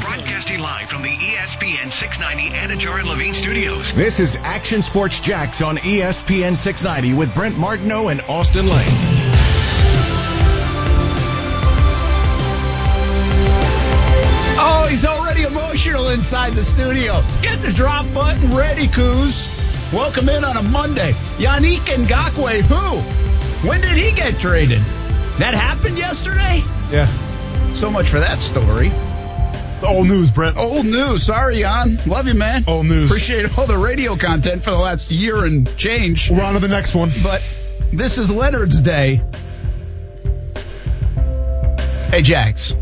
Broadcasting live from the ESPN 690 Anajar and Levine studios. This is Action Sports Jax on ESPN 690 with Brent Martineau and Austen Lane. Oh, he's already emotional inside the studio. Get the drop button ready, Coos. Welcome in on a Monday. Yannick Ngakoue, who? When did he get traded? That happened yesterday? Yeah. So much for that story. It's old news, Brent. Old news. Sorry, Jan. Love you, man. Old news. Appreciate all the radio content for the last year and change. We're on to the next one. But this is Leonard's Day. Hey, Jax.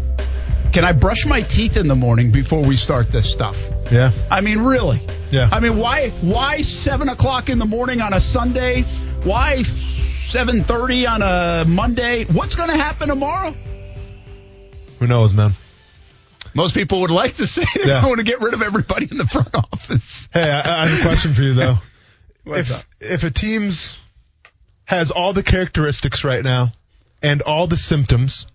Can I brush my teeth in the morning before we start this stuff? Yeah. I mean, really? Yeah. I mean, why? Why seven o'clock in the morning on a Sunday? Why seven thirty on a Monday? What's going to happen tomorrow? Who knows, man? Most people would like to say they Yeah. want to get rid of everybody in the front office. Hey, I, I have a question for you though. If up? if a team's has all the characteristics right now and all the symptoms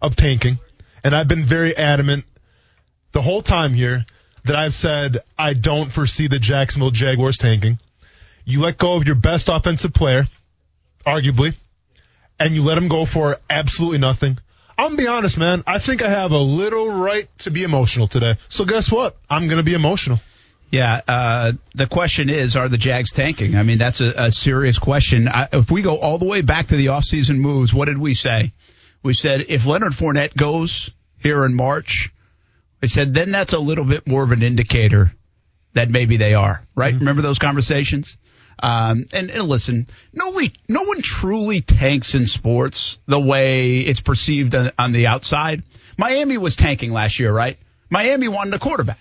of tanking, and I've been very adamant the whole time here that I've said I don't foresee the Jacksonville Jaguars tanking. You let go of your best offensive player, arguably, and you let him go for absolutely nothing. I'm gonna be honest, man. I think I have a little right to be emotional today. So guess what? I'm gonna be emotional. Yeah, uh, the question is, are the Jags tanking? I mean, that's a, a serious question. I, if we go all the way back to the offseason moves, what did we say? We said if Leonard Fournette goes here in March, I said then that's a little bit more of an indicator that maybe they are, right? Remember those conversations? Um, and, and listen, nobody, no one truly tanks in sports the way it's perceived on, on the outside. Miami was tanking last year, right? Miami wanted a quarterback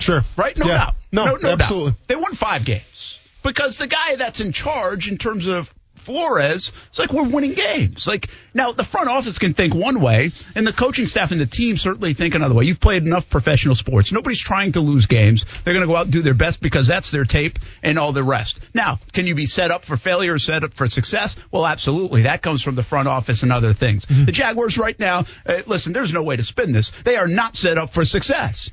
Sure. right? No Yeah. doubt. No, no absolutely. Doubt. They won five games because the guy that's in charge in terms of Flores, it's like we're winning games. Like now, the front office can think one way, and the coaching staff and the team certainly think another way. You've played enough professional sports. Nobody's trying to lose games. They're going to go out and do their best because that's their tape and all the rest. Now, can you be set up for failure or set up for success? Well, absolutely. That comes from the front office and other things. The Jaguars right now, uh, listen, there's no way to spin this. They are not set up for success.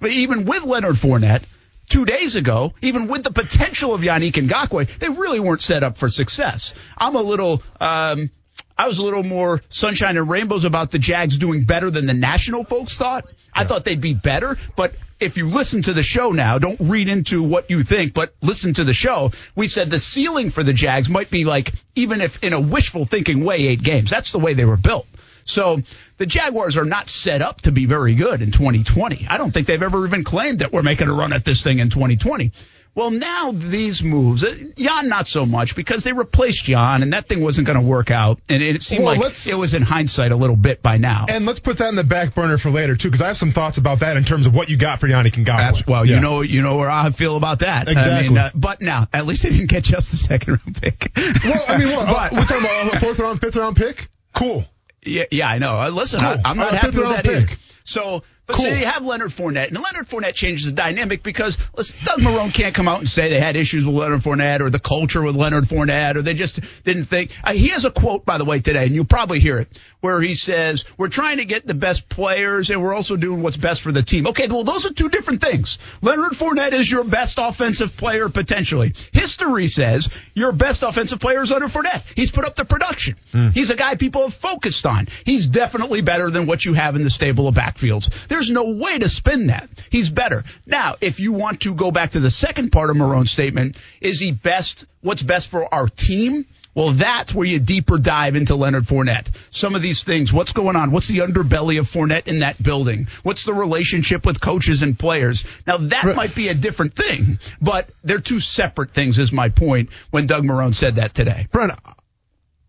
But even with Leonard Fournette, two days ago, even with the potential of Yannick Ngakoue, they really weren't set up for success. I'm a little, um, I was a little more sunshine and rainbows about the Jags doing better than the national folks thought. I thought they'd be better, but if you listen to the show now, don't read into what you think, but listen to the show. We said the ceiling for the Jags might be like, even if in a wishful thinking way, eight games. That's the way they were built. So the Jaguars are not set up to be very good in 2020. I don't think they've ever even claimed that we're making a run at this thing in 2020. Well, now these moves, uh, Jan not so much because they replaced Jan and that thing wasn't going to work out. And it seemed Well, like it was in hindsight a little bit by now. And let's put that in the back burner for later too, because I have some thoughts about that in terms of what you got for Yannick Ngakoue. Abs- well, Yeah. you know, you know where I feel about that. I Exactly. mean, uh, but now, at least they didn't get just the second round pick. Well, I mean, what? But- we're talking about a fourth round, fifth round pick. Cool. Yeah, yeah, I know. Uh, listen, Cool. I, I'm not happy with that pick. either. So, but Cool. so you have Leonard Fournette, and Leonard Fournette changes the dynamic because listen, Doug Marrone can't come out and say they had issues with Leonard Fournette or the culture with Leonard Fournette or they just didn't think. Uh, he has a quote, by the way, today, and you'll probably hear it, where he says, "We're trying to get the best players, and we're also doing what's best for the team." Okay, well, those are two different things. Leonard Fournette is your best offensive player potentially. History says your best offensive player is Leonard Fournette. He's put up the production. He's a guy people have focused on. He's definitely better than what you have in the stable of backfields. There's no way to spin that. He's better. Now, if you want to go back to the second part of Marrone's statement, is he best? What's best for our team? Well, that's where you deeper dive into Leonard Fournette. Some of these things, what's going on? What's the underbelly of Fournette in that building? What's the relationship with coaches and players? Now, that Right. might be a different thing, but they're two separate things, is my point when Doug Marrone said that today. Brent,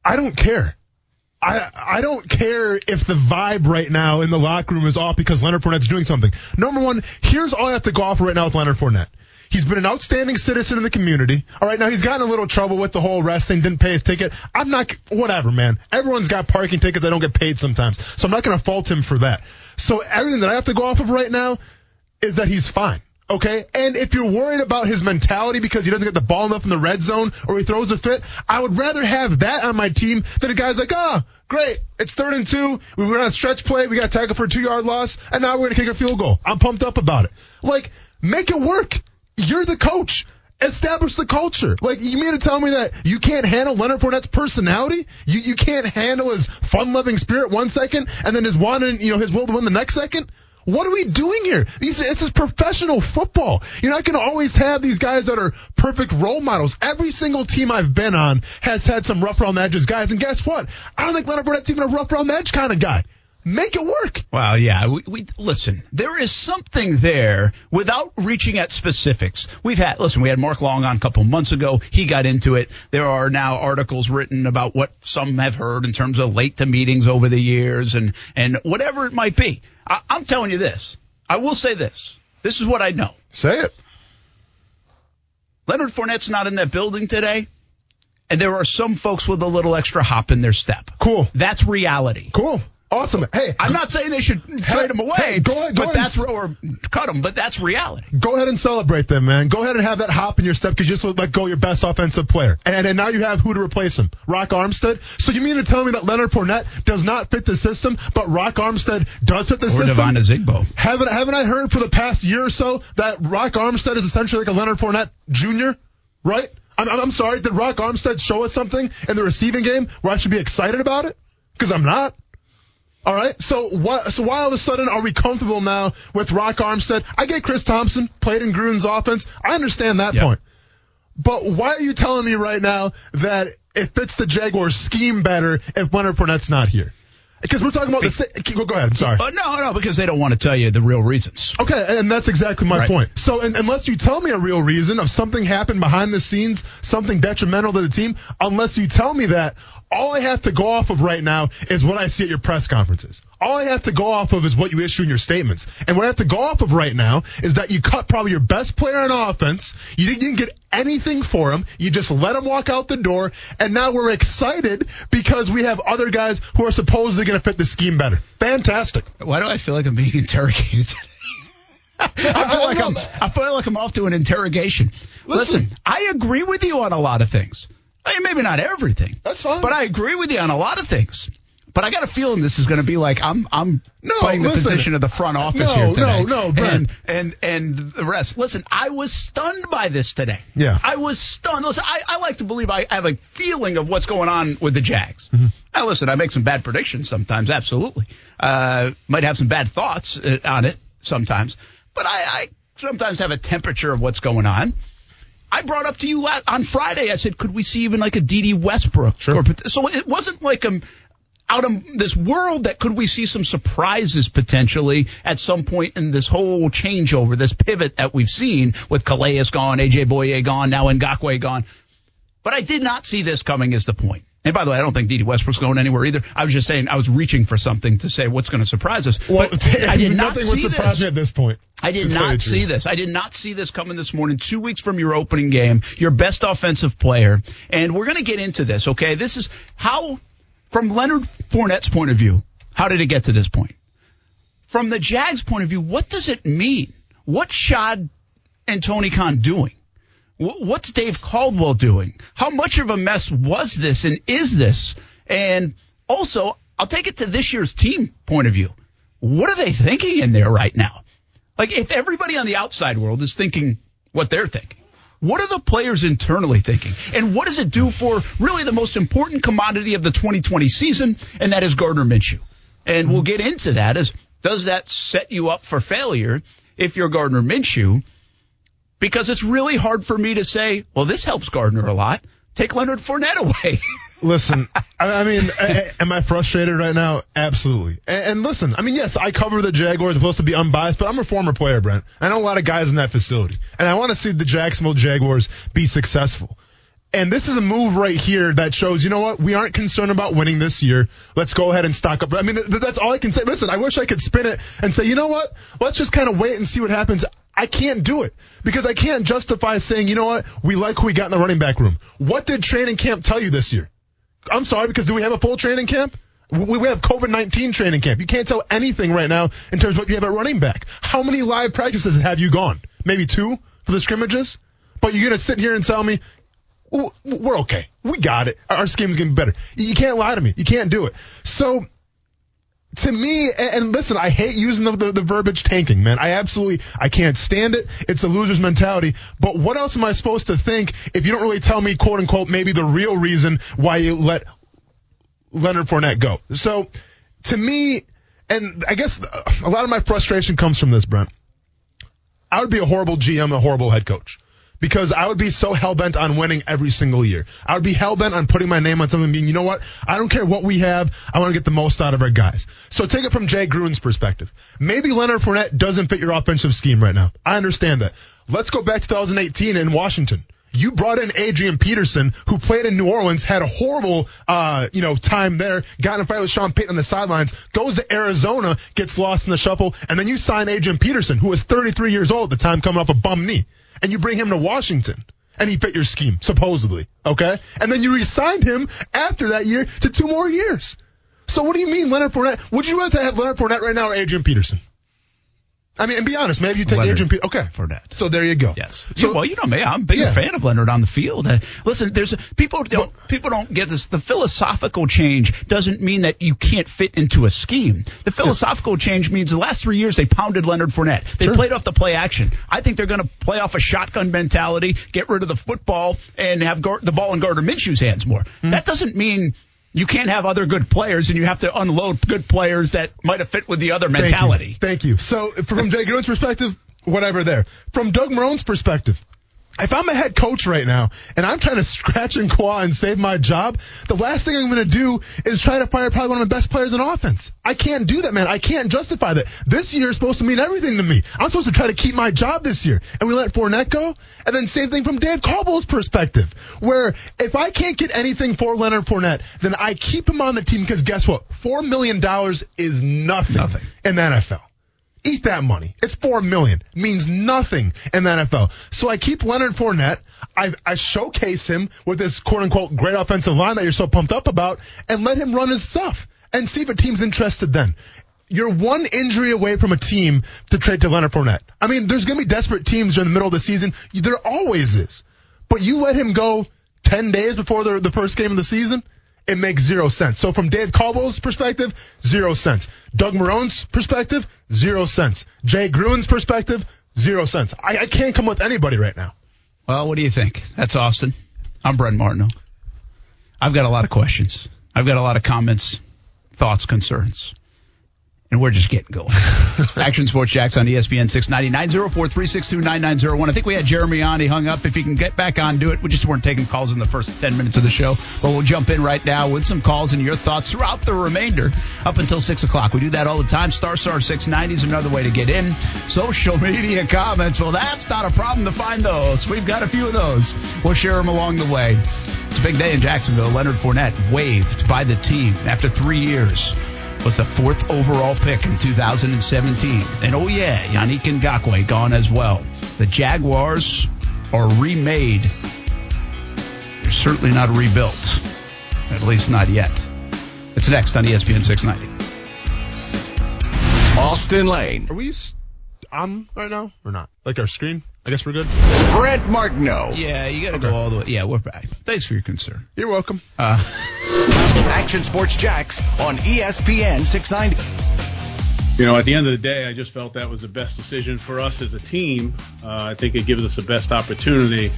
I don't care. I I don't care if the vibe right now in the locker room is off because Leonard Fournette's doing something. Number one, here's all I have to go off of right now with Leonard Fournette. He's been an outstanding citizen in the community. All right, now he's gotten a little trouble with the whole arrest thing, didn't pay his ticket. I'm not, whatever, man. Everyone's got parking tickets. I don't get paid sometimes. So I'm not going to fault him for that. So everything that I have to go off of right now is that he's fine. Okay. And if you're worried about his mentality because he doesn't get the ball enough in the red zone or he throws a fit, I would rather have that on my team than a guy's like, ah, oh, great. It's third and two. We were on a stretch play. We got tackled for a two yard loss and now we're to kick a field goal. I'm pumped up about it. Like, make it work. You're the coach. Establish the culture. Like, you mean to tell me that you can't handle Leonard Fournette's personality? You, you can't handle his fun-loving spirit one second and then his wanting, you know, his will to win the next second? What are we doing here? These, this is professional football. You're not going to always have these guys that are perfect role models. Every single team I've been on has had some rough around the edges guys, and guess what? I don't think Leonard Fournette's even a rough around the edge kind of guy. Make it work. Well, yeah. We, we, listen. There is something there without reaching at specifics. We've had listen. We had Mark Long on a couple months ago. He got into it. There are now articles written about what some have heard in terms of late to meetings over the years and and whatever it might be. I, I'm telling you this. I will say this. This is what I know. Say it. Leonard Fournette's not in that building today and there are some folks with a little extra hop in their step. Cool. That's reality. Cool. Awesome. Hey, I'm not saying they should trade him away, hey, go ahead, go but that's or cut him, but that's reality. Go ahead and celebrate them, man. Go ahead and have that hop in your step because you just let go your best offensive player, and, and now you have who to replace him, Rock Armstead. So you mean to tell me that Leonard Fournette does not fit the system, but Rock Armstead does fit the or system? Devine Ozigbo. Haven't haven't I heard for the past year or so that Rock Armstead is essentially like a Leonard Fournette Jr. Right? I'm, I'm sorry. Did Rock Armstead show us something in the receiving game where I should be excited about it? Because I'm not. All right. So what? So why all of a sudden are we comfortable now with Rock Armstead? I get Chris Thompson played in Gruden's offense. I understand that Yep. point. But why are you telling me right now that it fits the Jaguars scheme better if Leonard Fournette's not here? Because we're talking about the. sa- Go, go ahead. I'm sorry. But no, no, because they don't want to tell you the real reasons. Okay, and that's exactly my Right. point. So, un unless you tell me a real reason of something happened behind the scenes, something detrimental to the team, unless you tell me that, all I have to go off of right now is what I see at your press conferences. All I have to go off of is what you issue in your statements. And what I have to go off of right now is that you cut probably your best player on offense. You didn't get anything for him. You just let him walk out the door. And now we're excited because we have other guys who are supposedly going to fit the scheme better. Fantastic. Why do I feel like I'm being interrogated? I feel like I'm. I feel like I'm off to an interrogation. Listen, Listen. I agree with you on a lot of things. I mean, maybe not everything. That's fine. But I agree with you on a lot of things. But I got a feeling this is going to be like I'm I'm No, playing the listen. position of the front office No, here today. no, no, Brent. and, and and the rest. Listen, I was stunned by this today. Yeah. I was stunned. Listen, I, I like to believe I have a feeling of what's going on with the Jags. Mm-hmm. Now, listen, I make some bad predictions sometimes. Absolutely, uh, might have some bad thoughts uh, on it sometimes, but I, I sometimes have a temperature of what's going on. I brought up to you la- on Friday. I said, could we see even like a Dede Westbrook? Sure. Or so it wasn't like um out of this world that could we see some surprises potentially at some point in this whole changeover, this pivot that we've seen with Calais gone, AJ Bouye gone, now Ngakoue gone. But I did not see this coming is the point. And by the way, I don't think Dede Westbrook's going anywhere either. I was just saying I was reaching for something to say what's going to surprise us. Well, but I did not nothing would see surprise this. me at this point. I did to tell you not see this. I did not see this coming this morning. Two weeks from your opening game, your best offensive player, and we're going to get into this. Okay, this is how, from Leonard Fournette's point of view, how did it get to this point? From the Jags' point of view, what does it mean? What's Shad and Tony Khan doing? Wh- What's Dave Caldwell doing? How much of a mess was this and is this? And also, I'll take it to this year's team point of view. What are they thinking in there right now? Like, if everybody on the outside world is thinking what they're thinking, what are the players internally thinking? And what does it do for really the most important commodity of the 2020 season? And that is Gardner Minshew. And we'll get into that as does that set you up for failure if you're Gardner Minshew? Because it's really hard for me to say, well, this helps Gardner a lot. Take Leonard Fournette away. Listen, I, I mean, a- am I frustrated right now? Absolutely. And, and listen, I mean, yes, I cover the Jaguars. Supposed to be unbiased, but I'm a former player, Brent. I know a lot of guys in that facility, and I want to see the Jacksonville Jaguars be successful. And this is a move right here that shows, you know what? We aren't concerned about winning this year. Let's go ahead and stock up. I mean, th- that's all I can say. Listen, I wish I could spin it and say, you know what? Let's just kind of wait and see what happens. I can't do it because I can't justify saying, you know what? We like who we got in the running back room. What did training camp tell you this year? I'm sorry, because do we have a full training camp? We have COVID-19 training camp. You can't tell anything right now in terms of what you have at running back. How many live practices have you gone? Maybe two for the scrimmages? But you're going to sit here and tell me, we're okay. We got it. Our scheme's getting better. You can't lie to me. You can't do it. So, to me, and, listen, I hate using the, the, the verbiage tanking, man. I absolutely, I can't stand it. It's a loser's mentality. But what else am I supposed to think if you don't really tell me, quote unquote, maybe the real reason why you let Leonard Fournette go? So, to me, and I guess a lot of my frustration comes from this, Brent. I would be a horrible GM, a horrible head coach. Because I would be so hell bent on winning every single year. I would be hell bent on putting my name on something being, you know what? I don't care what we have. I want to get the most out of our guys. So take it from Jay Gruden's perspective. Maybe Leonard Fournette doesn't fit your offensive scheme right now. I understand that. Let's go back to 2018 in Washington. You brought in Adrian Peterson, who played in New Orleans, had a horrible, uh, you know, time there, got in a fight with Sean Payton on the sidelines, goes to Arizona, gets lost in the shuffle, and then you sign Adrian Peterson, who was 33 years old at the time, coming off a bum knee, and you bring him to Washington, and he fit your scheme, supposedly, okay? And then you re-signed him after that year to two more years. So what do you mean, Leonard Fournette? Would you rather have Leonard Fournette right now or Adrian Peterson? I mean, and be honest, maybe you take Leonard Adrian Peterson. Okay. Fournette. So there you go. Yes. So, Yeah, well, you know me. I'm a bigger Yeah. fan of Leonard on the field. Uh, listen, there's people don't people don't get this. The philosophical change doesn't mean that you can't fit into a scheme. The philosophical change means the last three years they pounded Leonard Fournette. They Sure. played off the play action. I think they're going to play off a shotgun mentality, get rid of the football, and have Gar- the ball in Gardner Minshew's hands more. Hmm. That doesn't mean. You can't have other good players, and you have to unload good players that might have fit with the other Thank you. mentality. Thank you. So from Jay Gruden's perspective, whatever there. From Doug Marrone's perspective, if I'm a head coach right now and I'm trying to scratch and claw and save my job, the last thing I'm going to do is try to fire probably one of the best players in offense. I can't do that, man. I can't justify that. This year is supposed to mean everything to me. I'm supposed to try to keep my job this year. And we let Fournette go. And then same thing from Dave Caldwell's perspective, where if I can't get anything for Leonard Fournette, then I keep him on the team because guess what? $4 million is nothing, Nothing. in the NFL. Eat that money. It's four million. Means nothing in the NFL. So I keep Leonard Fournette. I, I showcase him with this quote unquote great offensive line that you're so pumped up about and let him run his stuff and see if a team's interested then. You're one injury away from a team to trade to Leonard Fournette. I mean, there's going to be desperate teams during the middle of the season. There always is. But you let him go 10 days before the, the first game of the season, it makes zero sense. So from Dave Caldwell's perspective, zero sense. Doug Marrone's perspective, zero sense. Jay Gruden's perspective, zero sense. I, I can't come with anybody right now. Well, what do you think? That's Austen. I'm Brent Martineau. I've got a lot of questions. I've got a lot of comments, thoughts, concerns. And we're just getting going. Action Sports Jax on ESPN 690 904 362 9901. I think we had Jeremy on. He hung up. If he can get back on, do it. We just weren't taking calls in the first 10 minutes of the show. But we'll jump in right now with some calls and your thoughts throughout the remainder up until 6 o'clock. We do that all the time. Star Star 690 is another way to get in. Social media comments. Well, that's not a problem to find those. We've got a few of those. We'll share them along the way. It's a big day in Jacksonville. Leonard Fournette waived by the team after three years was the fourth overall pick in 2017. And oh yeah, Yannick Ngakoue gone as well. The Jaguars are remade. They're certainly not rebuilt. At least not yet. It's next on ESPN 690. Austen Lane, Are we on right now or not? Like our screen? I guess we're good. Brent Martineau. Yeah, you got to go all the way. Yeah, we're back. Thanks for your concern. You're welcome. Uh, Action Sports Jax on ESPN 690. You know, at the end of the day, I just felt that was the best decision for us as a team. Uh, I think it gives us the best opportunity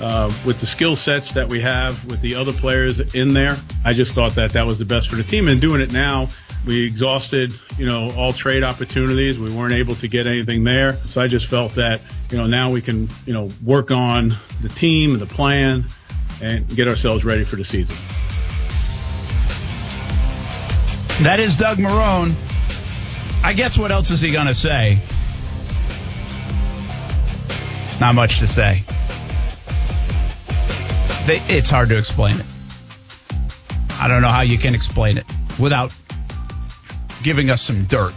uh, with the skill sets that we have with the other players in there. I just thought that that was the best for the team. And doing it now, we exhausted, you know, all trade opportunities. We weren't able to get anything there. So I just felt that, you know, now we can, you know, work on the team and the plan and get ourselves ready for the season. that is Doug Marrone. I guess what else is he going to say? Not much to say. They, it's hard to explain it. I don't know how you can explain it without giving us some dirt.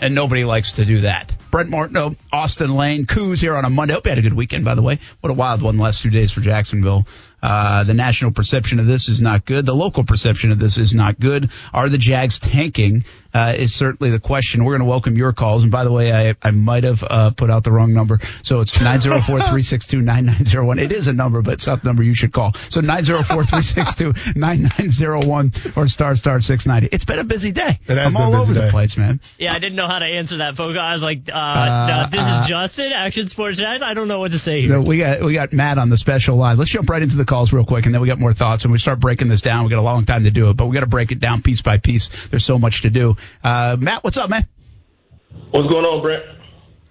And nobody likes to do that. Brent Martineau, Austen Lane, Coos here on a Monday. Hope you had a good weekend, by the way. What a wild one the last two days for Jacksonville. Uh, the national perception of this is not good. The local perception of this is not good. Are the Jax tanking? Uh, is certainly the question. We're going to welcome your calls. And by the way, I, I might have uh, put out the wrong number. So it's 904-362-9901. It is a number, but it's not the number you should call. So 904-362-9901 or star star 690. It's been a busy day. It has I'm been a all busy over the day. place, man. Yeah, I didn't know how to answer that phone call. I was like, uh, Uh, no, this uh, is Justin, Action Sports Jags. I don't know what to say here. So we got we got Matt on the special line. Let's jump right into the calls real quick, and then we got more thoughts. And we start breaking this down. We got a long time to do it, but we got to break it down piece by piece. There's so much to do. Uh, Matt, what's up, man? What's going on, Brent?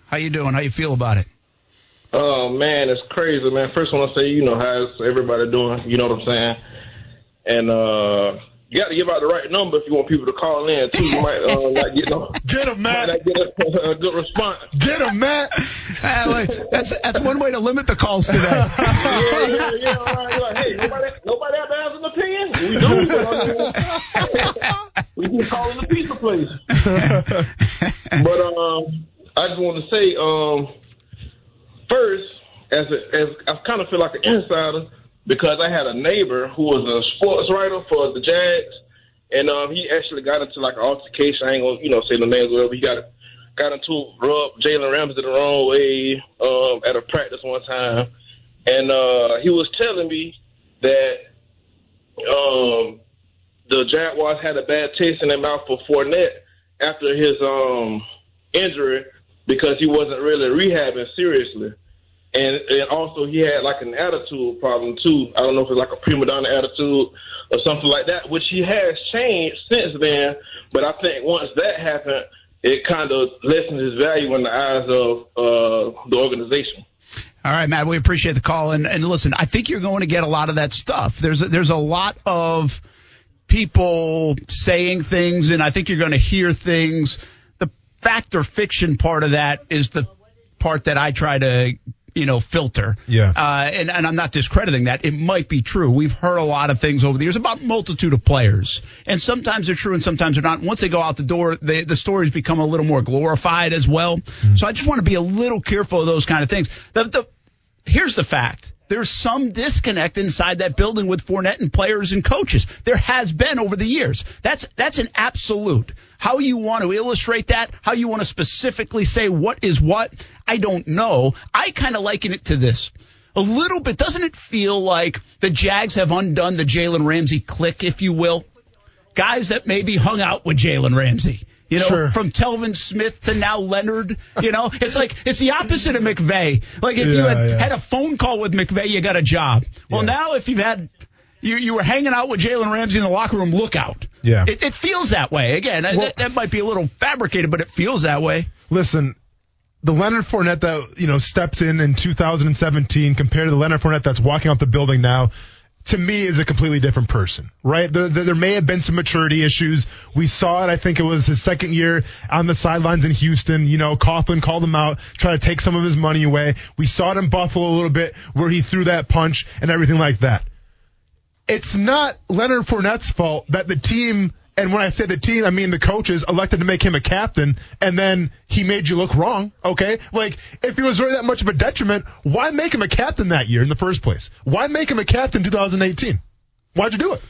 How you doing? How you feel about it? Oh man, it's crazy, man. First, I want to say, you know, how's everybody doing? You know what I'm saying? And uh, you got to give out the right number if you want people to call in too. You might uh, not get no, Get him, might not get a, a good response. Get him, Matt. Like, that's that's one way to limit the calls today. yeah, yeah, yeah. All right. You're like, hey, nobody, nobody ever has an opinion. We do. but, I mean, we can call it a pizza place. but um, I just want to say, um, first, as a, as I kind of feel like an insider because I had a neighbor who was a sports writer for the Jags, and um, he actually got into like an altercation. I ain't gonna, you know, say the names whatever. He got got into rub Jalen Ramsey the wrong way um, at a practice one time, and uh, he was telling me that um, the Jaguars had a bad taste in their mouth for Fournette after his um, injury because he wasn't really rehabbing seriously. And, and also he had like an attitude problem too. I don't know if it's like a prima donna attitude or something like that, which he has changed since then. But I think once that happened, it kind of lessened his value in the eyes of uh, the organization. All right, Matt, we appreciate the call. And, and listen, I think you're going to get a lot of that stuff. There's a, there's a lot of people saying things, and I think you're going to hear things. The fact or fiction part of that is the part that I try to, you know, filter. Yeah. Uh, and, and I'm not discrediting that. It might be true. We've heard a lot of things over the years about multitude of players. And sometimes they're true and sometimes they're not. Once they go out the door, they, the stories become a little more glorified as well. So I just want to be a little careful of those kind of things. The, the, here's the fact. There's some disconnect inside that building with Fournette and players and coaches. There has been over the years. That's that's an absolute. How you want to illustrate that, how you want to specifically say what is what, I don't know. I kind of liken it to this. A little bit, doesn't it feel like the Jags have undone the Jalen Ramsey clique, if you will? Guys that maybe hung out with Jalen Ramsey. You know, Sure. from Telvin Smith to now Leonard. You know, it's like it's the opposite of McVay. Like if you had yeah. had a phone call with McVay, you got a job. Well, Yeah. now if you've had you you were hanging out with Jalen Ramsey in the locker room, look out. Yeah. it, it feels that way. Again, that, that might be a little fabricated, but it feels that way. Listen, the Leonard Fournette that you know stepped in in 2017 compared to the Leonard Fournette that's walking out the building now, to me is a completely different person, right? There, there, there may have been some maturity issues. We saw it. I think it was his second year on the sidelines in Houston. You know, Coughlin called him out, try to take some of his money away. We saw it in Buffalo a little bit where he threw that punch and everything like that. It's not Leonard Fournette's fault that the team, and when I say the team, I mean the coaches elected to make him a captain, and then he made you look wrong. Okay, like if he was really that much of a detriment, why make him a captain that year in the first place? Why make him a captain 2018? Why'd you do it?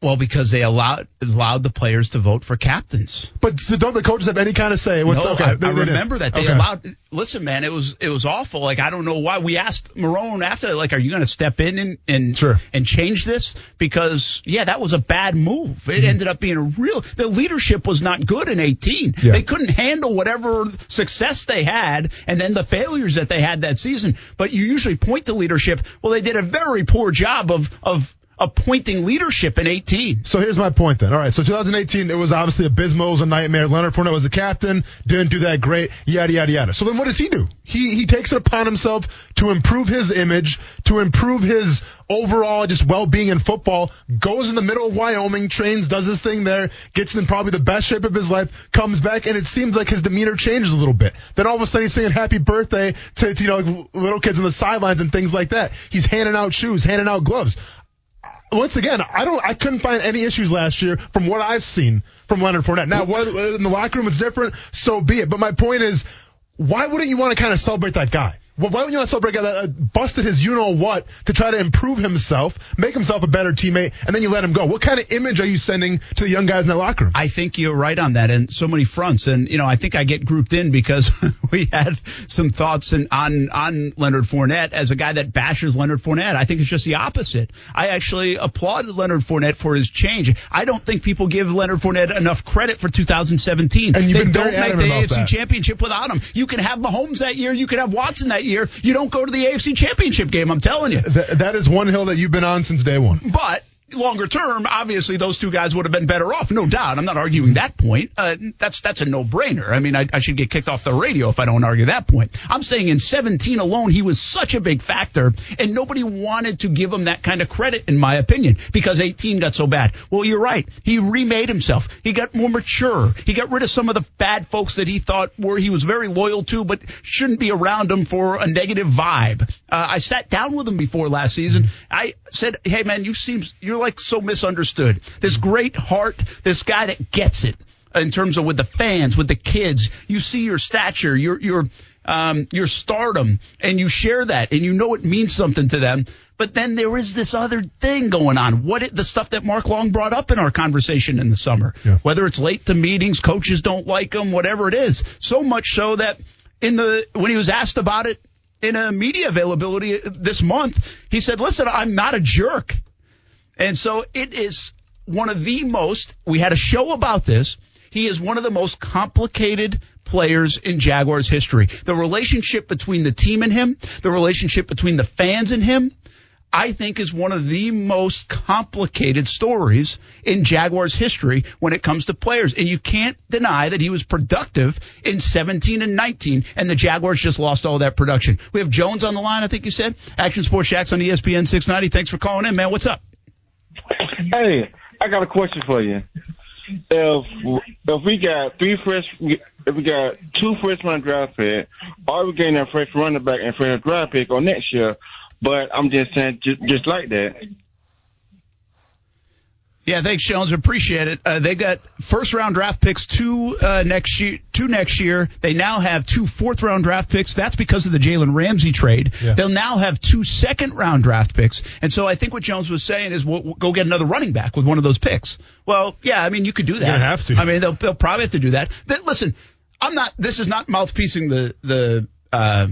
Well, because they allowed allowed the players to vote for captains. But so don't the coaches have any kind of say? What's no, okay? I, they- I they did. remember that they Okay. allowed. Listen, man, it was it was awful. Like I don't know why we asked Marrone after, like, are you going to step in and and Sure. and change this? Because yeah, that was a bad move. It ended up being a real. The leadership was not good in 18. Mm-hmm. Yeah. They couldn't handle whatever success they had, and then the failures that they had that season. But you usually point to leadership. Well, they did a very poor job of of appointing leadership in 18. So here's my point then. All right, so 2018, it was obviously abysmal. It was a nightmare. Leonard Fournette was the captain, didn't do that great, yada, yada, yada. So then what does he do? He, he takes it upon himself to improve his image, to improve his overall just well-being in football, goes in the middle of Wyoming, trains, does his thing there, gets in probably the best shape of his life, comes back, and it seems like his demeanor changes a little bit. Then all of a sudden he's singing happy birthday to, to you know, little kids on the sidelines and things like that. He's handing out shoes, handing out gloves once again, I don't, I couldn't find any issues last year from what I've seen from Leonard Fournette. Now, in the locker room it's different, so be it. But my point is, why wouldn't you want to kind of celebrate that guy? Well, why wouldn't you celebrate a guy that uh, busted his you know what to try to improve himself, make himself a better teammate, and then you let him go? What kind of image are you sending to the young guys in the locker room? I think you're right on that in so many fronts. And, you know, I think I get grouped in because we had some thoughts in, on, on Leonard Fournette as a guy that bashes Leonard Fournette. I think it's just the opposite. I actually applaud Leonard Fournette for his change. I don't think people give Leonard Fournette enough credit for 2017. And you've they been don't make the AFC that. championship without him. You can have Mahomes that year. You can have Watson that year. You don't go to the AFC championship game. I'm telling you. Th- that is one hill that you've been on since day one. But longer term, obviously those two guys would have been better off, no doubt. I'm not arguing that point. Uh, that's that's a no brainer. I mean, I, I should get kicked off the radio if I don't argue that point. I'm saying in 17 alone, he was such a big factor, and nobody wanted to give him that kind of credit, in my opinion, because 18 got so bad. Well, you're right. He remade himself. He got more mature. He got rid of some of the bad folks that he thought were he was very loyal to, but shouldn't be around him for a negative vibe. Uh, I sat down with him before last season. I said, "Hey, man, you seem you're like so misunderstood. This great heart, this guy that gets it in terms of with the fans, with the kids. You see your stature, your your um, your stardom, and you share that, and you know it means something to them. But then there is this other thing going on. What it, the stuff that Mark Long brought up in our conversation in the summer, Yeah. whether it's late to meetings, coaches don't like him, whatever it is. So much so that in the when he was asked about it in a media availability this month, he said, "Listen, I'm not a jerk." And so it is one of the most, we had a show about this. He is one of the most complicated players in Jaguars history. The relationship between the team and him, the relationship between the fans and him, I think is one of the most complicated stories in Jaguars history when it comes to players. And you can't deny that he was productive in 17 and 19, and the Jaguars just lost all that production. We have Jones on the line, I think you said. Action Sports Jax on ESPN 690. Thanks for calling in, man. What's up? Hey, I got a question for you. If if we got three fresh, if we got two round draft pick, are we getting a fresh running back and fresh draft pick on next year? But I'm just saying, just, just like that. Yeah, thanks, Jones. Appreciate it. Uh, they got first round draft picks two uh, next year. Two next year. They now have two fourth round draft picks. That's because of the Jalen Ramsey trade. Yeah. They'll now have two second round draft picks. And so I think what Jones was saying is, we'll, we'll go get another running back with one of those picks. Well, yeah, I mean, you could do that. gonna have to. I mean, they'll, they'll probably have to do that. Then, listen, I'm not. This is not mouthpiecing the the uh,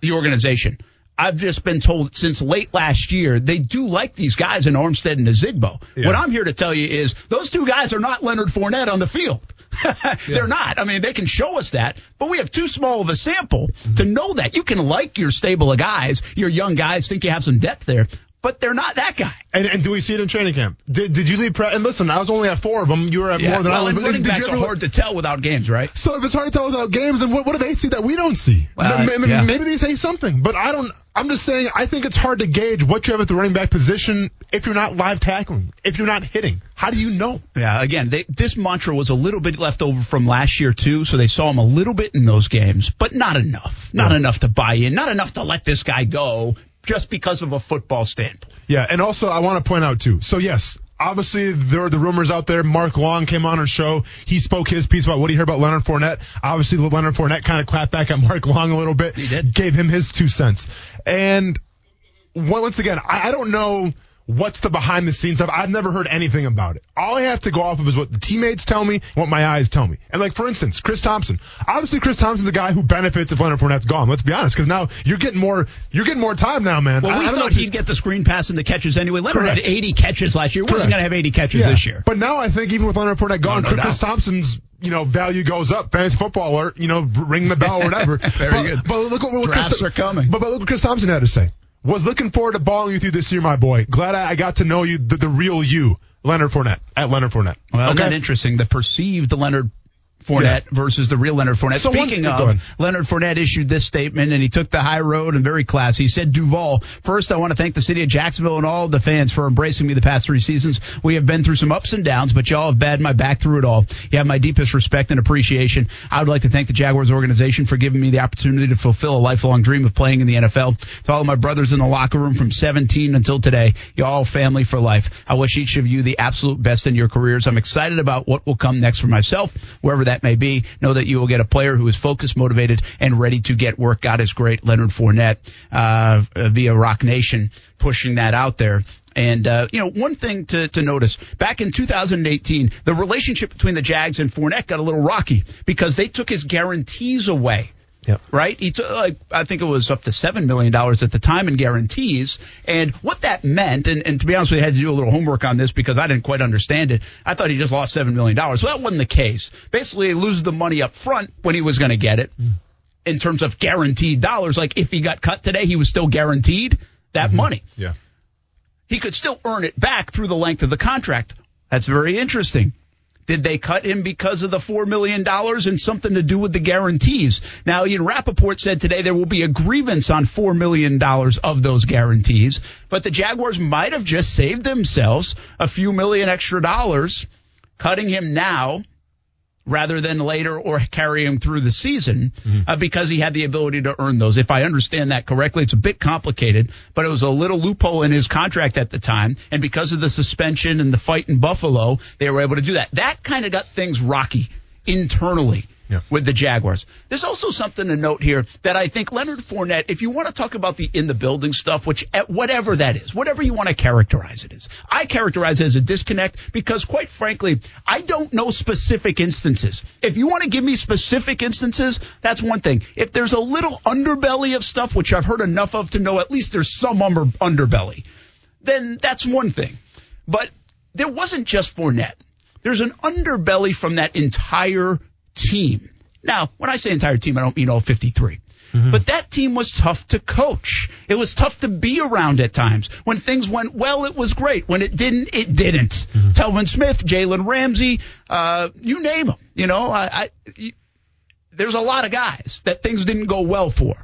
the organization. I've just been told since late last year they do like these guys in Armstead and Zigbo. Yeah. What I'm here to tell you is those two guys are not Leonard Fournette on the field. They're not. I mean, they can show us that, but we have too small of a sample to know that. You can like your stable of guys, your young guys, think you have some depth there, but they're not that guy. And, and do we see it in training camp? Did, did you leave? Pre- and listen, I was only at four of them. You were at more than well, I was. running backs ever are hard to tell without games, right? So if it's hard to tell without games, then what, what do they see that we don't see? Well, M- m- yeah. Maybe they say something, but I don't. I'm just saying. I think it's hard to gauge what you have at the running back position if you're not live tackling, if you're not hitting. How do you know? Yeah, again, they, this mantra was a little bit left over from last year too, so they saw him a little bit in those games, but not enough. Not Yeah. enough to buy in. Not enough to let this guy go just because of a football standpoint. Yeah, and also I want to point out too. So yes, obviously there are the rumors out there. Mark Long came on our show. He spoke his piece about what he heard about Leonard Fournette. Obviously, Leonard Fournette kind of clapped back at Mark Long a little bit. He did. Gave him his two cents. And once again, I, I don't know what's the behind the scenes stuff. I've never heard anything about it. All I have to go off of is what the teammates tell me, what my eyes tell me. And like for instance, Chris Thompson. Obviously, Chris Thompson's a guy who benefits if Leonard Fournette's gone. Let's be honest, because now you're getting more, you're getting more time now, man. Well, I- we I thought he'd get the screen pass and the catches anyway. Leonard Correct. had 80 catches last year. Wasn't going to have 80 catches Yeah. this year. But now I think even with Leonard Fournette gone, no Chris doubt. Thompson's you know value goes up. Fantasy football alert, you know, ring the bell or whatever. Very but, good. But look what, what Chris, are coming. But, but look what Chris Thompson had to say. Was looking forward to balling with you this year, my boy. Glad I, I got to know you, the, the real you, Leonard Fournette at Leonard Fournette. Well, okay. that interesting? The perceived Leonard Fournette Yeah. versus the real Leonard Fournette. So Speaking of. Leonard Fournette issued this statement and he took the high road and very classy. He said, Duval, first I want to thank the city of Jacksonville and all of the fans for embracing me the past three seasons. We have been through some ups and downs, but y'all have bad my back through it all. You have my deepest respect and appreciation. I would like to thank the Jaguars organization for giving me the opportunity to fulfill a lifelong dream of playing in the NFL. To all of my brothers in the locker room from 17 until today, y'all family for life. I wish each of you the absolute best in your careers. I'm excited about what will come next for myself, wherever that may be. Know that you will get a player who is focused, motivated, and ready to get work. God is great. Leonard Fournette, uh, via Roc Nation, pushing that out there. And, uh, you know, one thing to, to notice, back in 2018, the relationship between the Jags and Fournette got a little rocky because they took his guarantees away Yep. right? He took like I think it was up to seven million dollars at the time in guarantees, and what that meant, and, and to be honest with you, I had to do a little homework on this because I didn't quite understand it. I thought he just lost seven million dollars. Well, that wasn't the case. Basically, he loses the money up front when he was going to get it. Hmm. In terms of guaranteed dollars, like if he got cut today, he was still guaranteed that mm-hmm. money. Yeah. He could still earn it back through the length of the contract. That's very interesting. Did they cut him because of the $4 million and something to do with the guarantees? Now, Ian Rapoport said today there will be a grievance on $4 million of those guarantees, but the Jaguars might have just saved themselves a few million extra dollars cutting him now rather than later or carry him through the season uh, because he had the ability to earn those. If I understand that correctly, it's a bit complicated, but it was a little loophole in his contract at the time. And because of the suspension and the fight in Buffalo, they were able to do that. That kind of got things rocky internally. Yeah. With the Jaguars. There's also something to note here that I think Leonard Fournette, if you want to talk about the in the building stuff, which whatever that is, whatever you want to characterize it as, I characterize it as a disconnect because quite frankly, I don't know specific instances. If you want to give me specific instances, that's one thing. If there's a little underbelly of stuff, which I've heard enough of to know at least there's some under, underbelly, then that's one thing. But there wasn't just Fournette. There's an underbelly from that entire team. Now, when I say entire team, I don't mean all 53. But that team was tough to coach. It was tough to be around at times. When things went well, it was great. When it didn't, it didn't. Telvin Smith, Jalen Ramsey, uh, you name them. You know, I, I, there's a lot of guys that things didn't go well for.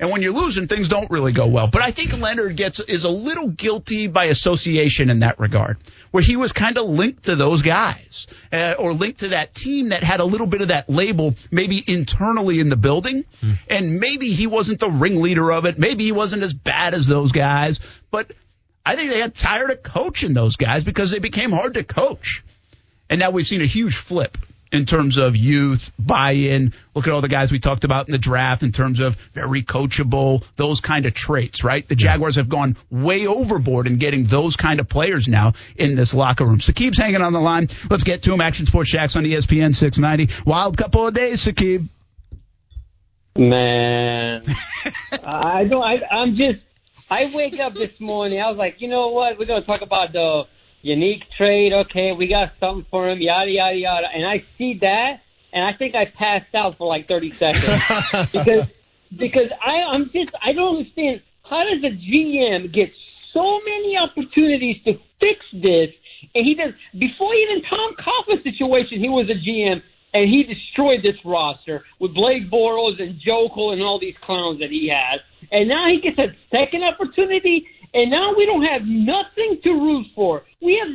And when you're losing, things don't really go well. But I think Leonard gets is a little guilty by association in that regard, where he was kind of linked to those guys uh, or linked to that team that had a little bit of that label, maybe internally in the building, and maybe he wasn't the ringleader of it. Maybe he wasn't as bad as those guys, but I think they got tired of coaching those guys because they became hard to coach. And now we've seen a huge flip in terms of youth, buy-in. Look at all the guys we talked about in the draft in terms of very coachable, those kind of traits, right? The Jaguars have gone way overboard in getting those kind of players now in this locker room. Sakib's hanging on the line. Let's get to him. Action Sports Jax on ESPN 690. Wild couple of days, Sakib. Man, I don't. I, I'm just. I wake up this morning. I was like, you know what? We're gonna talk about the unique trade. Okay, we got something for him. Yada yada yada. And I see that, and I think I passed out for like 30 seconds because because I I'm just I don't understand how does a GM get so many opportunities to fix this, and he does before even Tom Coughlin's situation. He was a GM. And he destroyed this roster with Blake Bortles and Joeckel and all these clowns that he has. And now he gets a second opportunity, and now we don't have nothing to root for. We have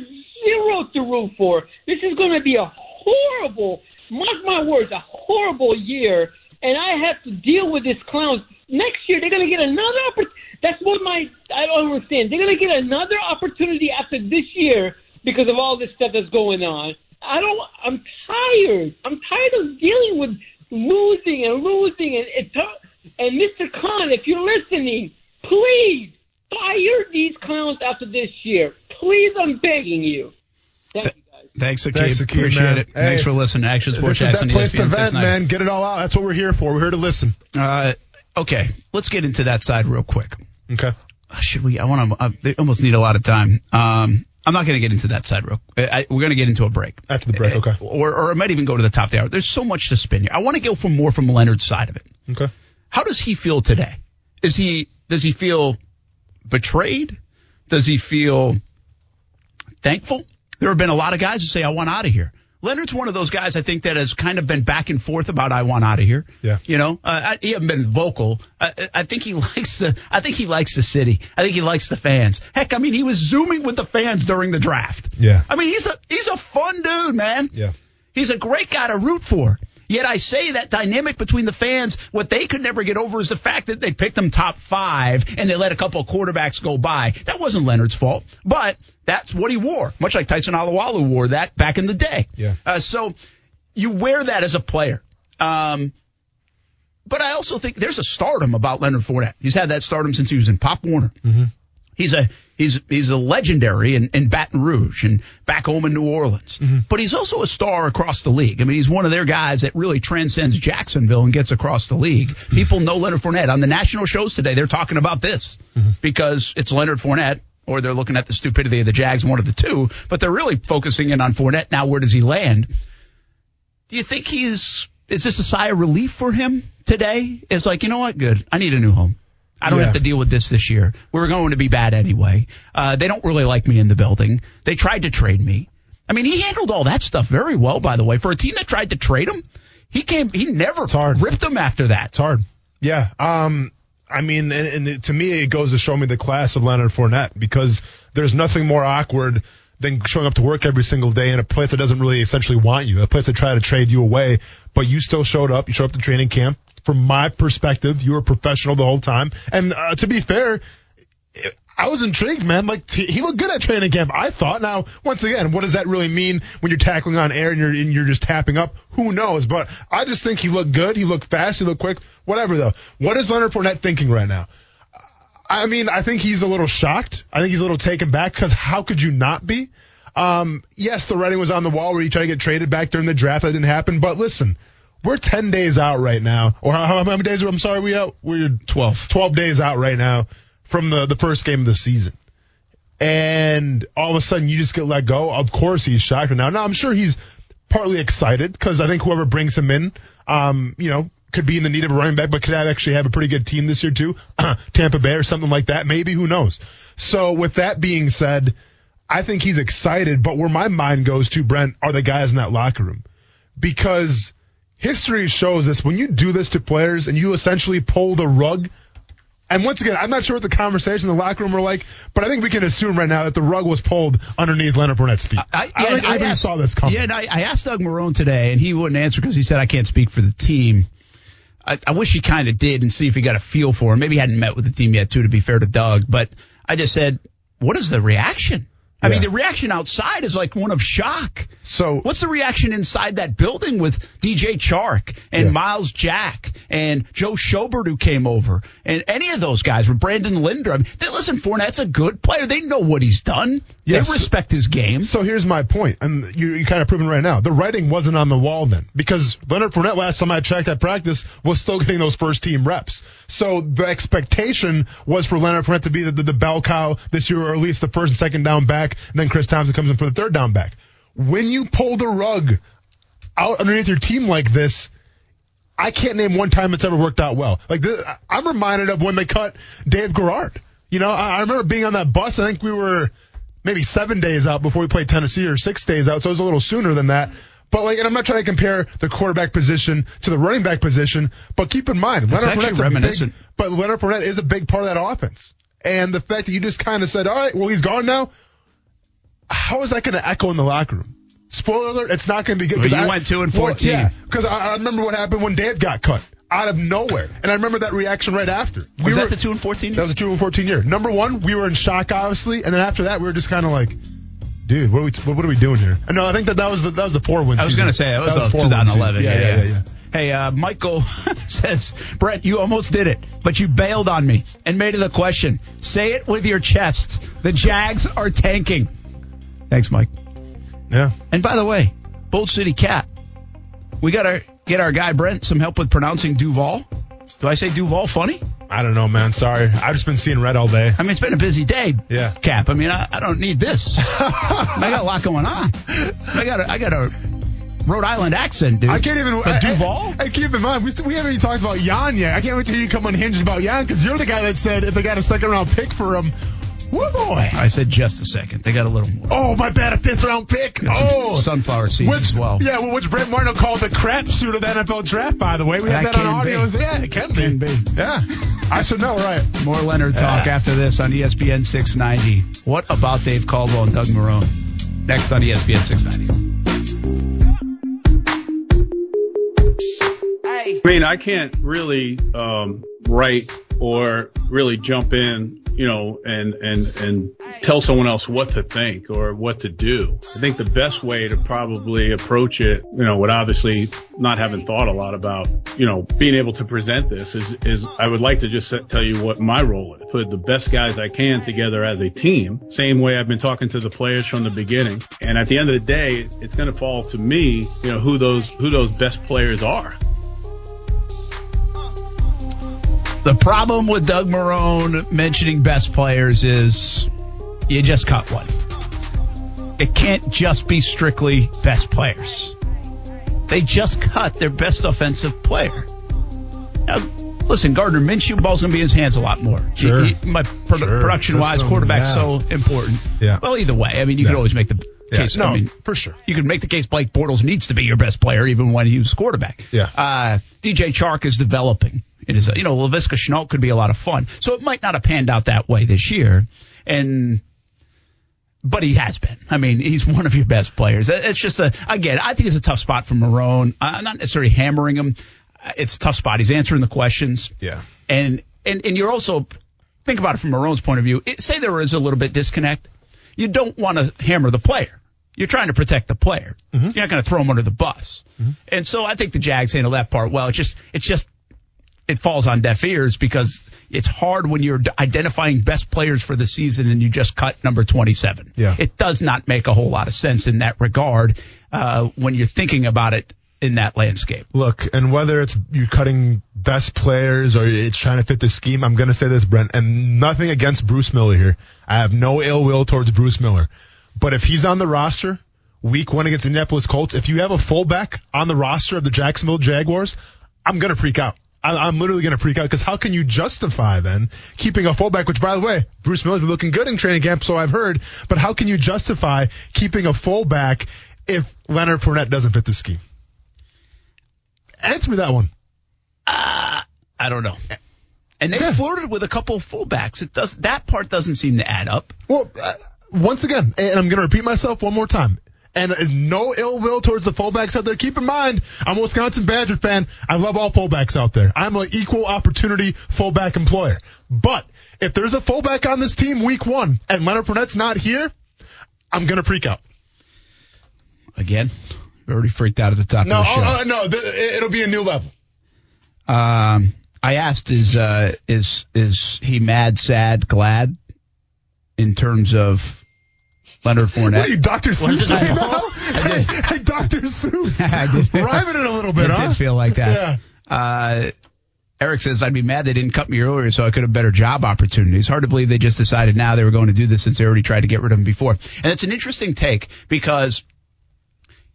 zero to root for. This is going to be a horrible, mark my words, a horrible year. And I have to deal with this clowns. Next year, they're going to get another opportunity. That's what my, I don't understand. They're going to get another opportunity after this year because of all this stuff that's going on. I don't, I'm tired. I'm tired of dealing with losing and losing and, and, and Mr. Khan, if you're listening, please fire these clowns after this year. Please, I'm begging you. Thank you guys. Thanks, Sakib. Thanks, Sakib, Appreciate man. it. Hey, Thanks for listening. Action Sports This is Jax on that place to ESPN vent, man. Get it all out. That's what we're here for. We're here to listen. Uh, okay, let's get into that side real quick. Okay. Should we? I want to. Uh, they almost need a lot of time. Um, I'm not going to get into that side real. I, I- we're going to get into a break After the break, okay. or or I might even go to the top of the hour. There's so much to spin here. I want to go from more from Leonard's side of it. Okay. How does he feel today? Is he does he feel betrayed? Does he feel thankful? There have been a lot of guys who say, I want out of here. Leonard's one of those guys I think that has kind of been back and forth about I want out of here. Yeah. You know, uh, I, he hasn't been vocal. I, I think he likes the. I think he likes the city. I think he likes the fans. Heck, I mean, he was zooming with the fans during the draft. Yeah. I mean, he's a he's a fun dude, man. Yeah. He's a great guy to root for. Yet I say that dynamic between the fans, what they could never get over is the fact that they picked them top five and they let a couple of quarterbacks go by. That wasn't Leonard's fault, but that's what he wore, much like Tyson Alualu wore that back in the day. Yeah. Uh, so you wear that as a player. Um, but I also think there's a stardom about Leonard Fournette. He's had that stardom since he was in Pop Warner. Mm-hmm. He's a he's he's a legendary in, in Baton Rouge and back home in New Orleans. Mm-hmm. But he's also a star across the league. I mean, he's one of their guys that really transcends Jacksonville and gets across the league. Mm-hmm. People know Leonard Fournette on the national shows today. They're talking about this Mm-hmm. because it's Leonard Fournette. Or they're looking at the stupidity of the Jags, one of the two, but they're really focusing in on Fournette. Now, where does he land? Do you think he's, is this a sigh of relief for him today? It's like, you know what? Good. I need a new home. I don't Yeah. have to deal with this this year. We're going to be bad anyway. Uh, they don't really like me in the building. They tried to trade me. I mean, he handled all that stuff very well, by the way. For a team that tried to trade him, he came, he never hard. ripped them after that. It's hard. Yeah. Um, I mean, and, and it- to me, it goes to show me the class of Leonard Fournette because there's nothing more awkward than showing up to work every single day in a place that doesn't really essentially want you, a place that try to trade you away, but you still showed up. You showed up to training camp. From my perspective, you were professional the whole time. And uh, to be fair, I was intrigued, man. Like he looked good at training camp. I thought. Now, once again, what does that really mean when you're tackling on air and you're and you're just tapping up? Who knows? But I just think he looked good. He looked fast. He looked quick. Whatever though. What is Leonard Fournette thinking right now? I mean, I think he's a little shocked. I think he's a little taken back because how could you not be? Um, yes, the writing was on the wall where he tried to get traded back during the draft. That didn't happen. But listen, we're 10 days out right now. Or how, how many days? I'm sorry, we out? We're 12. 12 days out right now from the, the first game of the season. And all of a sudden you just get let go. Of course he's shocked right now. Now I'm sure he's partly excited because I think whoever brings him in, um, you know, could be in the need of a running back, but could have actually have a pretty good team this year too. Tampa Bay or something like that. Maybe who knows? So with that being said, I think he's excited, but where my mind goes to, Brent, are the guys in that locker room. Because history shows us when you do this to players and you essentially pull the rug and once again, I'm not sure what the conversation in the locker room were like, but I think we can assume right now that the rug was pulled underneath Leonard Fournette's feet. I, I, don't think anybody asked- saw this coming. Yeah, and I, I asked Doug Marrone today, and he wouldn't answer because he said I can't speak for the team. I, I wish he kind of did and see if he got a feel for him. Maybe he hadn't met with the team yet, too, to be fair to Doug. But I just said, what is the reaction? I mean, the reaction outside is like one of shock. So What's the reaction inside that building with DJ Chark and Yeah. Myles Jack and Joe Schobert who came over and any of those guys with Brandon Linder? I mean, they, listen, Fournette's a good player. They know what he's done. Yes. They respect his game. So here's my point, and you, you kind of proving right now. The writing wasn't on the wall then, because Leonard Fournette, last time I checked at practice, was still getting those first team reps. So the expectation was for Leonard Fournette to be the, the, the bell cow this year, or at least the first and second down back, and then Chris Thompson comes in for the third down back. When you pull the rug out underneath your team like this, I can't name one time it's ever worked out well. Like this, I'm reminded of when they cut Dave Garrard. You know, I, I remember being on that bus. I think we were maybe seven days out before we played Tennessee, or six days out. So it was a little sooner than that. But like, and I'm not trying to compare the quarterback position to the running back position, but keep in mind, It's Leonard Fournette's reminiscent. big, but Leonard Fournette is a big part of that offense. And the fact that you just kind of said, all right, well, he's gone now. How is that going to echo in the locker room? Spoiler alert, it's not going to be good. Well, you I- went two and Well, 14. yeah, because I, I remember what happened when Dad got cut out of nowhere, and I remember that reaction right after. We Was were- that the two and fourteen? That was a two and fourteen year. Number one, we were in shock, obviously, and then after that, we were just kind of like, dude, what are we, what, what are we doing here? And no, I think that that was the, that was the four win. I was going to say that was, four win 2011. season. Yeah, yeah, yeah. Hey, uh, Michael says, Brett, you almost did it, but you bailed on me and made it a question. Say it with your chest. The Jags are tanking. Thanks, Mike. yeah. And by the way, Bold City Cat, we got to get our guy Brent some help with pronouncing Duval. Do I say Duval funny? I don't know, man. Sorry, I've just been seeing red all day. I mean, it's been a busy day. Yeah. Cap. I mean, I, I don't need this. I got a lot going on. I got to I got to Rhode Island accent, dude. I can't even. But I- Duval? I, I keep in mind, we, we haven't even talked about Jan yet. I can't wait till you come unhinged about Jan because you're the guy that said if they got a second round pick for him, woo boy. I said just a second. They got a little more. Oh, my bad, a fifth round pick. Got some Oh, sunflower seeds which, as well. Yeah, well, which Brent Martin called the crap shoot of the NFL draft, by the way. We have That that, on can audio. be. Yeah, it can, Can be. be. Yeah, I should know, right? More Leonard talk after this on ESPN 690. What about Dave Caldwell and Doug Marrone? Next on ESPN 690. I mean, I can't really um, write or really jump in, you know, and and and tell someone else what to think or what to do. I think the best way to probably approach it, you know, would obviously not having thought a lot about, you know, being able to present this is is I would like to just tell you what my role is. Put the best guys I can together as a team. Same way I've been talking to the players from the beginning. And at the end of the day, it's going to fall to me, you know, who those who those best players are. The problem with Doug Marrone mentioning best players is you just cut one. It can't just be strictly best players. They just cut their best offensive player. Now, listen, Gardner Minshew, ball's going to be in his hands a lot more. Sure. He- he- my pro- Sure. production-wise, System, quarterback's yeah. so important. Yeah. Well, either way, I mean, you Yeah. could always make the Yeah. case. No, I mean, for sure. you can make the case Blake Bortles needs to be your best player even when he was quarterback. Yeah. Uh, DJ Chark is developing. It is, you know, Laviska Shenault could be a lot of fun. So it might not have panned out that way this year. And, but he has been. I mean, he's one of your best players. It's just a, again, I think it's a tough spot for Marrone. I'm not necessarily hammering him. It's a tough spot. He's answering the questions. Yeah. And, and, and you're also, think about it from Marrone's point of view. It, say there is a little bit disconnect. You don't want to hammer the player. You're trying to protect the player. You're not going to throw him under the bus. And so I think the Jags handle that part well. It's just, it's just, it falls on deaf ears because it's hard when you're identifying best players for the season and you just cut number 27. Yeah. It does not make a whole lot of sense in that regard uh, when you're thinking about it in that landscape. Look, and whether it's you cutting best players or it's trying to fit the scheme, I'm going to say this, Brent, and nothing against Bruce Miller here. I have no ill will towards Bruce Miller. But if he's on the roster, week one against the Indianapolis Colts, if you have a fullback on the roster of the Jacksonville Jaguars, I'm going to freak out. I'm literally going to freak out because how can you justify then keeping a fullback, which by the way, Bruce Miller's been looking good in training camp, so I've heard, but how can you justify keeping a fullback if Leonard Fournette doesn't fit the scheme? Answer me that one. I don't know. And they flirted with a couple of fullbacks. It does that part doesn't seem to add up. Well, uh, once again, and I'm going to repeat myself one more time. And uh, no ill will towards the fullbacks out there. Keep in mind, I'm a Wisconsin Badger fan. I love all fullbacks out there. I'm an equal opportunity fullback employer. But if there's a fullback on this team week one and Leonard Fournette's not here, I'm going to freak out. Again, we already freaked out at the top No, of the show. uh, uh, no, th- it'll be a new level. Um, I asked, is uh, is is he mad, sad, glad in terms of Leonard Fournette? What are you, Dr. Seuss it right I- now? I did. Hey, Dr. Seuss. I. Rhyming it a little bit, it huh? did feel like that. Yeah. Uh, Eric says, I'd be mad they didn't cut me earlier so I could have better job opportunities. Hard to believe they just decided now they were going to do this since they already tried to get rid of him before. And it's an interesting take because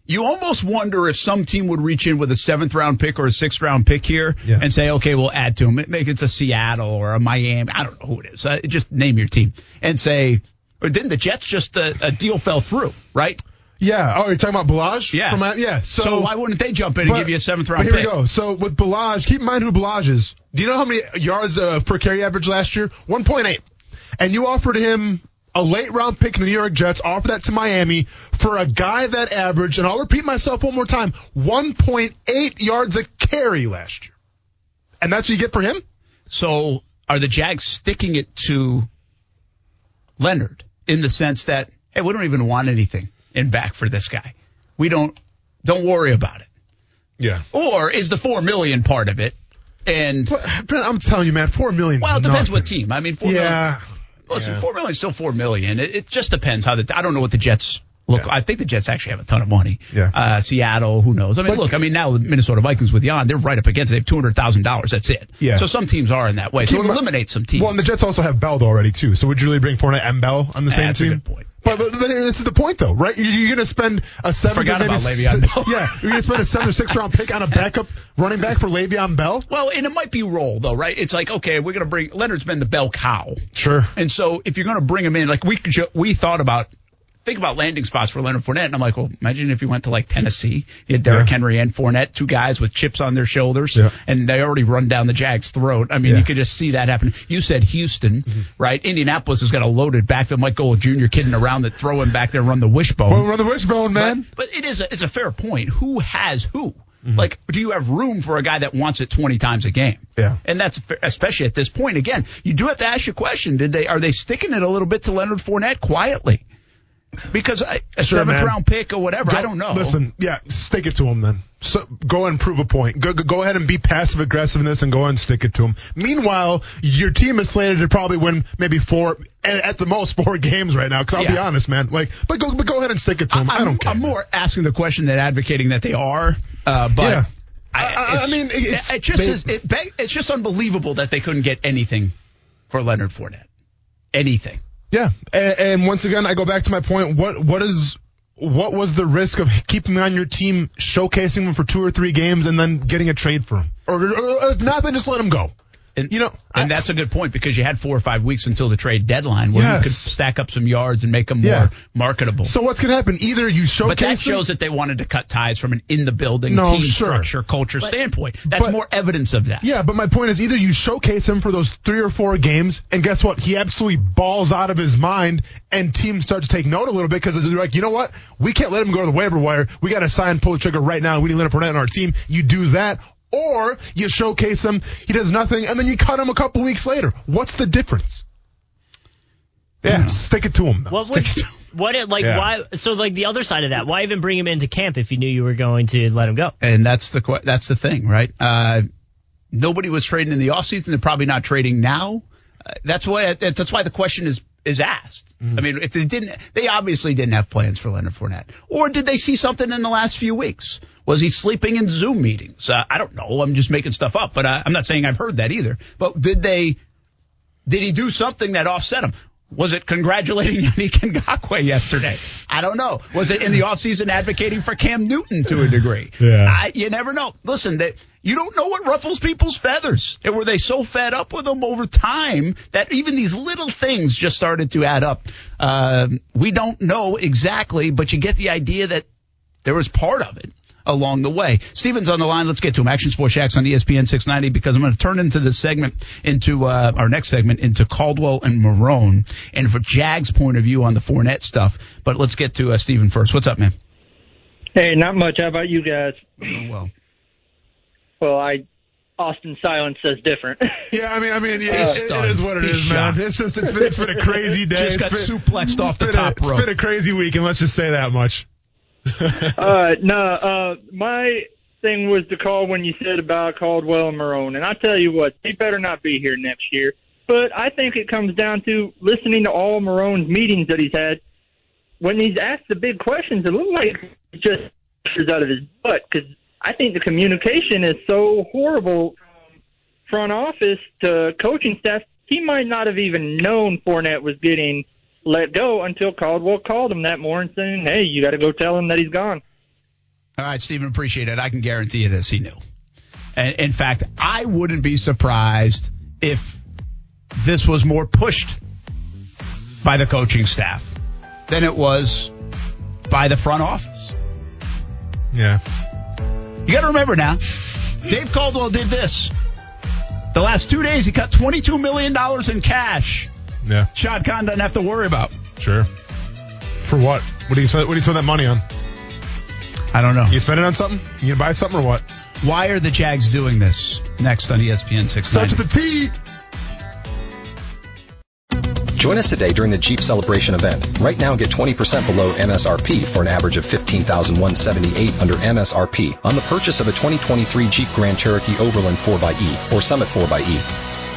you almost wonder if some team would reach in with a seventh round pick or a sixth round pick here Yeah. and say, okay, we'll add to him. Make it a Seattle or a Miami. I don't know who it is. Uh, just name your team and say, or didn't the Jets just uh, a deal fell through, right? Yeah. Oh, you're talking about Ballage? Yeah. From, uh, yeah. So, So, why wouldn't they jump in and But- give you a seventh round but here pick? we go. So with Ballage, keep in mind who Ballage is. Do you know how many yards uh, per carry average last year? 1.8. And you offered him a late round pick in the New York Jets, offer that to Miami for a guy that averaged, and I'll repeat myself one more time, 1.8 yards a carry last year. And that's what you get for him? So are the Jags sticking it to Leonard in the sense that, hey, we don't even want anything in back for this guy. We don't, don't worry about it. Yeah. Or is the four million part of it? And Brent, I'm telling you, man, four million. well, it depends what team. I mean, four million. Listen, Yeah. four million is still four million. It, it just depends how the. I don't know what the Jets Look, I think the Jets actually have a ton of money. Yeah. Uh, Seattle, who knows? I mean, look, I mean, now the Minnesota Vikings with Jan, they're right up against it. They have two hundred thousand dollars. That's it. Yeah. So some teams are in that way. So it eliminates some teams. Well, and the Jets also have Bell already too. So would you really bring Fournette and Bell on the same That's a team? good point. But, but, but it's the point though, right? You- You're going to spend a seven. Forgot about Le'Veon Bell. Yeah, you're going to spend a seven or six round pick on a backup running back for Le'Veon Bell. Well, and it might be role though, right? It's like okay, we're going to bring Leonard's been the bell cow, Sure. and so if you're going to bring him in, like we we thought about. Think about landing spots for Leonard Fournette, and I'm like, well, imagine if you went to like Tennessee, you had Derrick Yeah. Henry and Fournette, two guys with chips on their shoulders, Yeah. and they already run down the Jags' throat. I mean, Yeah. you could just see that happen. You said Houston, right? Indianapolis has got a loaded backfield. Might go with Junior kidding around that throw him back there, run the wishbone. Well, run the wishbone, man. But, but it is a, it's a fair point. Who has who? Mm-hmm. Like, do you have room for a guy that wants it 20 times a game? Yeah. And that's especially at this point. Again, you do have to ask your question. Did they, are they sticking it a little bit to Leonard Fournette quietly? Because I, a Sure, seventh man. round pick or whatever, I don't know. Listen, yeah, stick it to him then. So go and prove a point. Go, go- go ahead and be passive aggressive in this and go ahead and stick it to him. Meanwhile, your team is slated to probably win maybe four, at the most four games right now. Because I'll be honest, man. Like, but go, but go ahead and stick it to him. I, I'm, don't care. I'm more asking the question than advocating that they are. Uh, but Yeah. I, I- I mean, it's- it just they- is, it, it's just unbelievable that they couldn't get anything for Leonard Fournette. Anything. Yeah, and, and once again, I go back to my point. What what is what was the risk of keeping on your team, showcasing him for two or three games, and then getting a trade for him, or, or if not, then just let him go. And, You know, and that's a good point because you had four or five weeks until the trade deadline where you could stack up some yards and make them more Yeah. marketable. So what's gonna happen? Either you showcase him. but that him- shows that they wanted to cut ties from an in the building No, team sure. structure, culture standpoint. That's but- more evidence of that. Yeah, but my point is either you showcase him for those three or four games, and guess what? He absolutely balls out of his mind, and teams start to take note a little bit because they're like, you know what? We can't let him go to the waiver wire. We got to sign, pull the trigger right now. We need Leonard Fournette on our team. You do that, or you showcase him, he does nothing, and then you cut him a couple weeks later. What's the difference? Yeah, stick it to him. Though. What would it to him. what it like Yeah. why so like the other side of that why even bring him into camp if you knew you were going to let him go And that's the that's the thing, right? Uh, nobody was trading in the offseason. They're probably not trading now. Uh, that's why that's why the question is is asked. I mean, if they didn't, they obviously didn't have plans for Leonard Fournette, or did they see something in the last few weeks? Was he sleeping in Zoom meetings? Uh, I don't know. I'm just making stuff up, but uh, I'm not saying I've heard that either. But did they? Did he do something that offset him? Was it congratulating Yannick Ngakoue yesterday? I don't know. Was it in the offseason advocating for Cam Newton to a degree? Yeah. I, you never know. Listen, that you don't know what ruffles people's feathers. And were they so fed up with them over time that even these little things just started to add up? Um, we don't know exactly, but you get the idea that there was part of it along the way. Steven's on the line. Let's get to him. Action Sports Jax on ESPN 690 because I'm going to turn into this segment into uh, our next segment into Caldwell and Marrone and for Jag's point of view on the Fournette stuff. But let's get to uh, Steven first. What's up, man? Hey, not much. How about you guys? Well. Well, I Austen Silence says different. Yeah, I mean, I mean, yeah, He's it- it stunned. is what it is, He's man. shocked. It's just, it's been, it's been a crazy day. Just It's got been- suplexed off the top a, rope. It's been a crazy week, and let's just say that much. uh, no, uh, my thing was to call when you said about Caldwell and Marrone, and I tell you what, they better not be here next year. But I think it comes down to listening to all Marrone's meetings that he's had. When he's asked the big questions, it looks like he just out of his butt because I think the communication is so horrible from front office to coaching staff. He might not have even known Fournette was getting let go until Caldwell called him that morning saying, "Hey, you got to go tell him that he's gone." All right, Stephen, appreciate it. I can guarantee you this. He knew. And in fact, I wouldn't be surprised if this was more pushed by the coaching staff than it was by the front office. Yeah. You got to remember now, Dave Caldwell did this. The last two days, he cut $22 million in cash. Yeah. Shad Khan doesn't have to worry about. Sure. For what? What do you spend? What do you spend that money on? I don't know. You spend it on something? You gonna buy something or what? Why are the Jags doing this? Next on ESPN 690. Starts with the T. Join us today during the Jeep Celebration event. Right now, get 20% below MSRP for an average of 15178 under MSRP on the purchase of a 2023 Jeep Grand Cherokee Overland 4xE or Summit 4xE.